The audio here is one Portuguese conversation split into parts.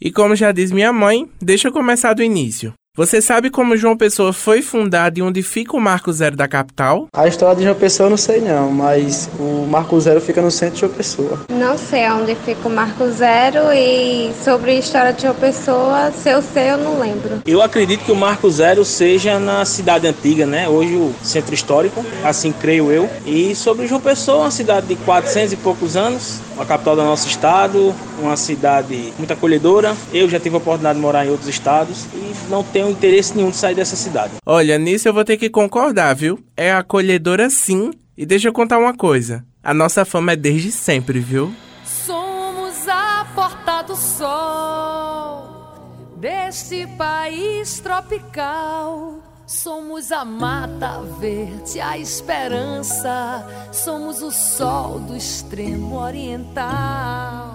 E como já diz minha mãe, deixa eu começar do início. Você sabe como João Pessoa foi fundado e onde fica o Marco Zero da capital? A história de João Pessoa eu não sei não, mas o Marco Zero fica no centro de João Pessoa. Não sei onde fica o Marco Zero e sobre a história de João Pessoa, se eu sei, eu não lembro. Eu acredito que o Marco Zero seja na cidade antiga, né? Hoje o centro histórico, assim creio eu. E sobre João Pessoa, uma cidade de 400 e poucos anos, a capital do nosso estado, uma cidade muito acolhedora. Eu já tive a oportunidade de morar em outros estados e não tenho interesse nenhum de sair dessa cidade. Olha, nisso eu vou ter que concordar, viu? É acolhedora sim. E deixa eu contar uma coisa. A nossa fama é desde sempre, viu? Somos a porta do sol deste país tropical. Somos a mata verde, a esperança. Somos o sol do extremo oriental.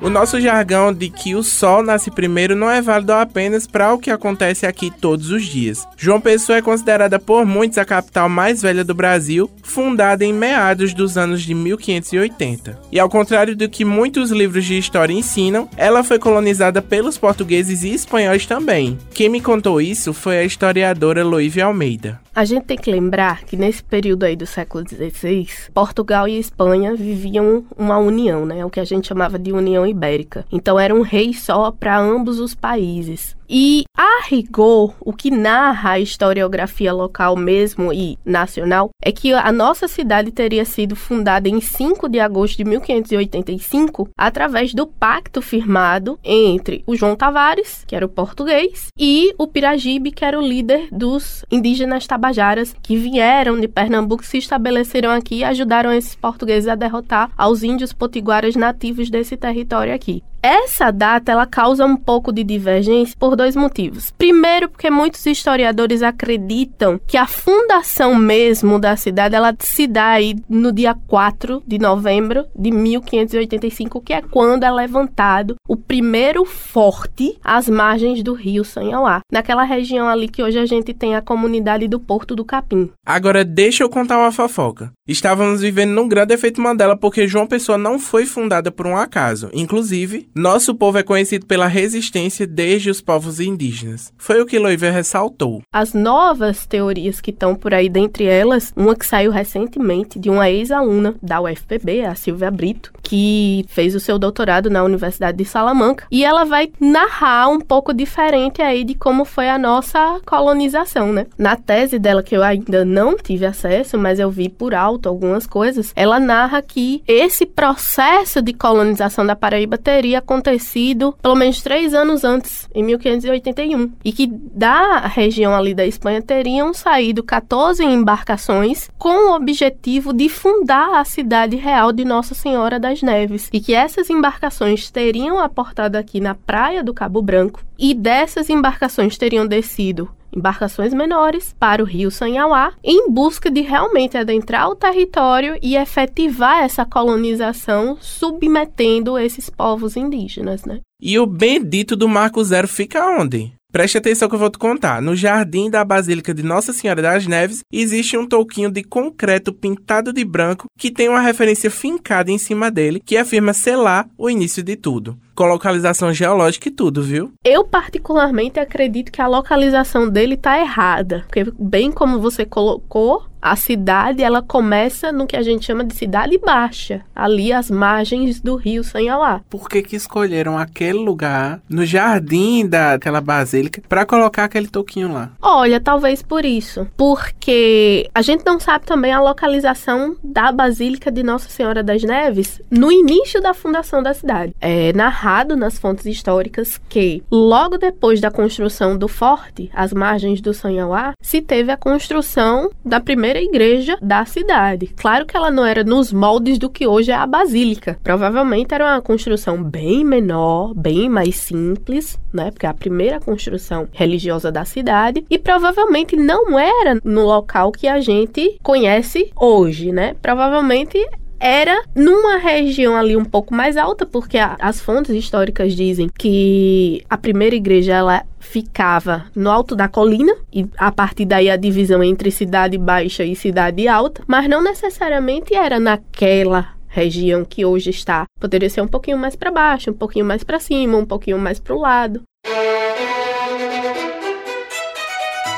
O nosso jargão de que o sol nasce primeiro não é válido apenas para o que acontece aqui todos os dias. João Pessoa é considerada por muitos a capital mais velha do Brasil, fundada em meados dos anos de 1580. E ao contrário do que muitos livros de história ensinam, ela foi colonizada pelos portugueses e espanhóis também. Quem me contou isso foi a historiadora Loívia Almeida. A gente tem que lembrar que nesse período aí do século XVI, Portugal e Espanha viviam uma união, né? O que a gente chamava de União Ibérica. Então era um rei só para ambos os países. E, a rigor, o que narra a historiografia local mesmo e nacional é que a nossa cidade teria sido fundada em 5 de agosto de 1585 através do pacto firmado entre o João Tavares, que era o português, e o Piragibe, que era o líder dos indígenas tabajaras que vieram de Pernambuco, se estabeleceram aqui e ajudaram esses portugueses a derrotar aos índios potiguaras nativos desse território aqui. Essa data ela causa um pouco de divergência por dois motivos. Primeiro, porque muitos historiadores acreditam que a fundação mesmo da cidade ela se dá aí no dia 4 de novembro de 1585, que é quando é levantado o primeiro forte às margens do rio Sanhauá, naquela região ali que hoje a gente tem a comunidade do Porto do Capim. Agora deixa eu contar uma fofoca. Estávamos vivendo num grande efeito Mandela porque João Pessoa não foi fundada por um acaso. Inclusive, nosso povo é conhecido pela resistência desde os povos indígenas. Foi o que Loiver ressaltou. As novas teorias que estão por aí, dentre elas, uma que saiu recentemente de uma ex-aluna da UFPB, a Silvia Brito, que fez o seu doutorado na Universidade de Salamanca, e ela vai narrar um pouco diferente aí de como foi a nossa colonização, né? Na tese dela, que eu ainda não tive acesso, mas eu vi por alto algumas coisas, ela narra que esse processo de colonização da Paraíba teria acontecido pelo menos três anos antes, em 1581, e que da região ali da Espanha teriam saído 14 embarcações com o objetivo de fundar a cidade real de Nossa Senhora das Neves, e que essas embarcações teriam aportado aqui na praia do Cabo Branco, e dessas embarcações teriam descido embarcações menores para o rio Sanhauá, em busca de realmente adentrar o território e efetivar essa colonização, submetendo esses povos indígenas, né? E o bendito do Marco Zero fica onde? Preste atenção que eu vou te contar. No jardim da Basílica de Nossa Senhora das Neves existe um touquinho de concreto pintado de branco que tem uma referência fincada em cima dele que afirma selar o início de tudo. Com localização geológica e tudo, viu? Eu particularmente acredito que a localização dele tá errada, porque bem como você colocou, a cidade ela começa no que a gente chama de cidade baixa, ali às margens do rio Sanhauá. Por que que escolheram aquele lugar no jardim daquela basílica para colocar aquele toquinho lá? Olha, talvez por isso, porque a gente não sabe também a localização da Basílica de Nossa Senhora das Neves no início da fundação da cidade. É narrado nas fontes históricas que logo depois da construção do forte, às margens do Sanhauá, se teve a construção da primeira igreja da cidade. Claro que ela não era nos moldes do que hoje é a basílica. Provavelmente era uma construção bem menor, bem mais simples, né? Porque é a primeira construção religiosa da cidade e provavelmente não era no local que a gente conhece hoje, né? Provavelmente era numa região ali um pouco mais alta, porque a, as fontes históricas dizem que a primeira igreja ela ficava no alto da colina e a partir daí a divisão entre cidade baixa e cidade alta, mas não necessariamente era naquela região que hoje está, poderia ser um pouquinho mais para baixo, um pouquinho mais para cima, um pouquinho mais para o lado.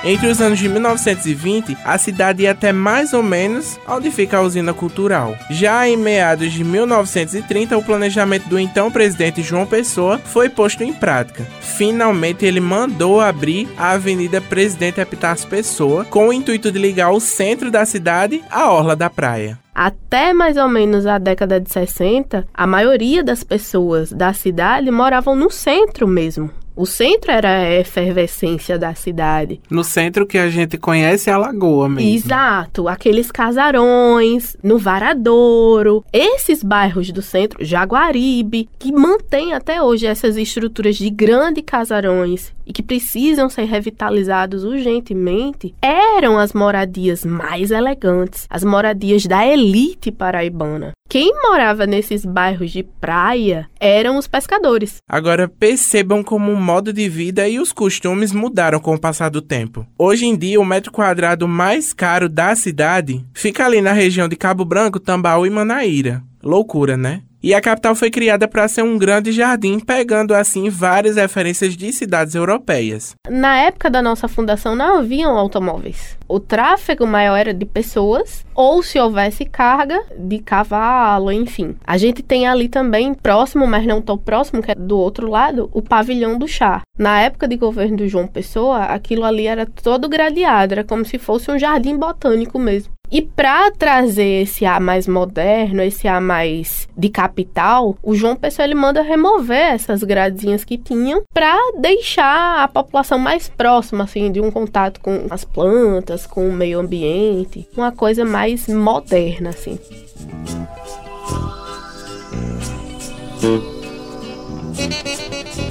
Entre os anos de 1920, a cidade ia até mais ou menos onde fica a usina cultural. Já em meados de 1930, o planejamento do então presidente João Pessoa foi posto em prática. Finalmente, ele mandou abrir a Avenida Presidente Epitácio Pessoa com o intuito de ligar o centro da cidade à orla da praia. Até mais ou menos a década de 60, a maioria das pessoas da cidade moravam no centro mesmo. O centro era a efervescência da cidade. No centro que a gente conhece é a Lagoa mesmo. Exato, aqueles casarões, no Varadouro, esses bairros do centro, Jaguaribe, que mantém até hoje essas estruturas de grandes casarões e que precisam ser revitalizados urgentemente, eram as moradias mais elegantes, as moradias da elite paraibana. Quem morava nesses bairros de praia eram os pescadores. Agora percebam como o modo de vida e os costumes mudaram com o passar do tempo. Hoje em dia, o metro quadrado mais caro da cidade fica ali na região de Cabo Branco, Tambaú e Manaíra. Loucura, né? E a capital foi criada para ser um grande jardim, pegando assim várias referências de cidades europeias. Na época da nossa fundação não haviam automóveis. O tráfego maior era de pessoas, ou se houvesse carga, de cavalo, enfim. A gente tem ali também, próximo, mas não tão próximo, que é do outro lado, o pavilhão do chá. Na época de governo do João Pessoa, aquilo ali era todo gradeado, era como se fosse um jardim botânico mesmo. E para trazer esse ar mais moderno, esse ar mais de capital, o João Pessoa ele manda remover essas gradezinhas que tinham para deixar a população mais próxima assim de um contato com as plantas, com o meio ambiente, uma coisa mais moderna assim.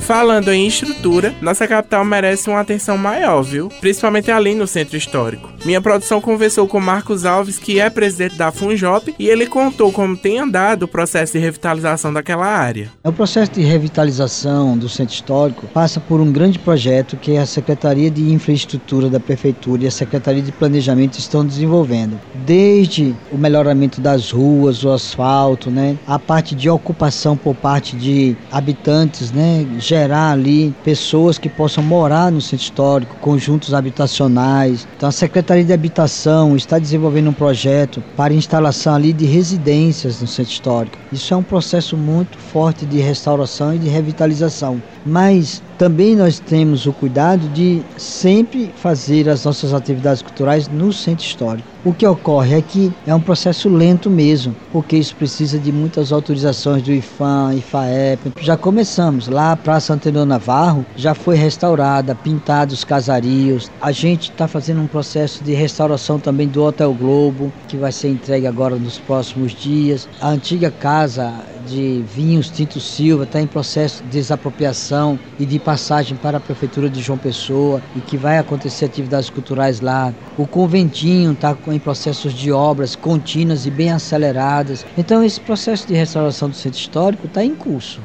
Falando em estrutura, nossa capital merece uma atenção maior, viu? Principalmente ali no centro histórico. Minha produção conversou com Marcos Alves, que é presidente da Funjop, e ele contou como tem andado o processo de revitalização daquela área. O processo de revitalização do centro histórico passa por um grande projeto que a Secretaria de Infraestrutura da Prefeitura e a Secretaria de Planejamento estão desenvolvendo. Desde o melhoramento das ruas, o asfalto, né, a parte de ocupação por parte de habitantes, né, gerar ali pessoas que possam morar no centro histórico, conjuntos habitacionais. Então a Secretaria de Habitação está desenvolvendo um projeto para instalação ali de residências no centro histórico. Isso é um processo muito forte de restauração e de revitalização. Mas também nós temos o cuidado de sempre fazer as nossas atividades culturais no centro histórico. O que ocorre é que é um processo lento mesmo, porque isso precisa de muitas autorizações do IFAM, IFAEP. Já começamos lá, Praça Antenor Navarro já foi restaurada, pintados os casarios. A gente está fazendo um processo de restauração também do Hotel Globo, que vai ser entregue agora nos próximos dias. A antiga casa de vinhos Tinto Silva está em processo de desapropriação e de passagem para a Prefeitura de João Pessoa e que vai acontecer atividades culturais lá. O Conventinho está em processos de obras contínuas e bem aceleradas. Então esse processo de restauração do centro histórico está em curso.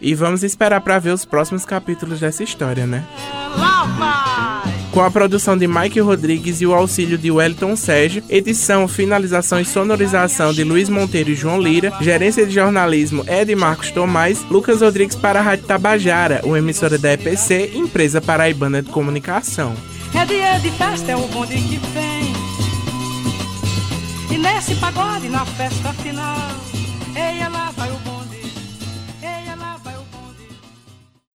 E vamos esperar para ver os próximos capítulos dessa história, né? Com a produção de Mike Rodrigues e o auxílio de Wellington Sérgio, edição, finalização e sonorização de Luiz Monteiro e João Lira, gerência de jornalismo de Marcos Tomás, Lucas Rodrigues para a Rádio Tabajara, uma emissora da EPC, empresa paraibana de comunicação. É dia de festa, é o bonde que vem. E nesse pagode, na festa final, ei, ela vai o bonde.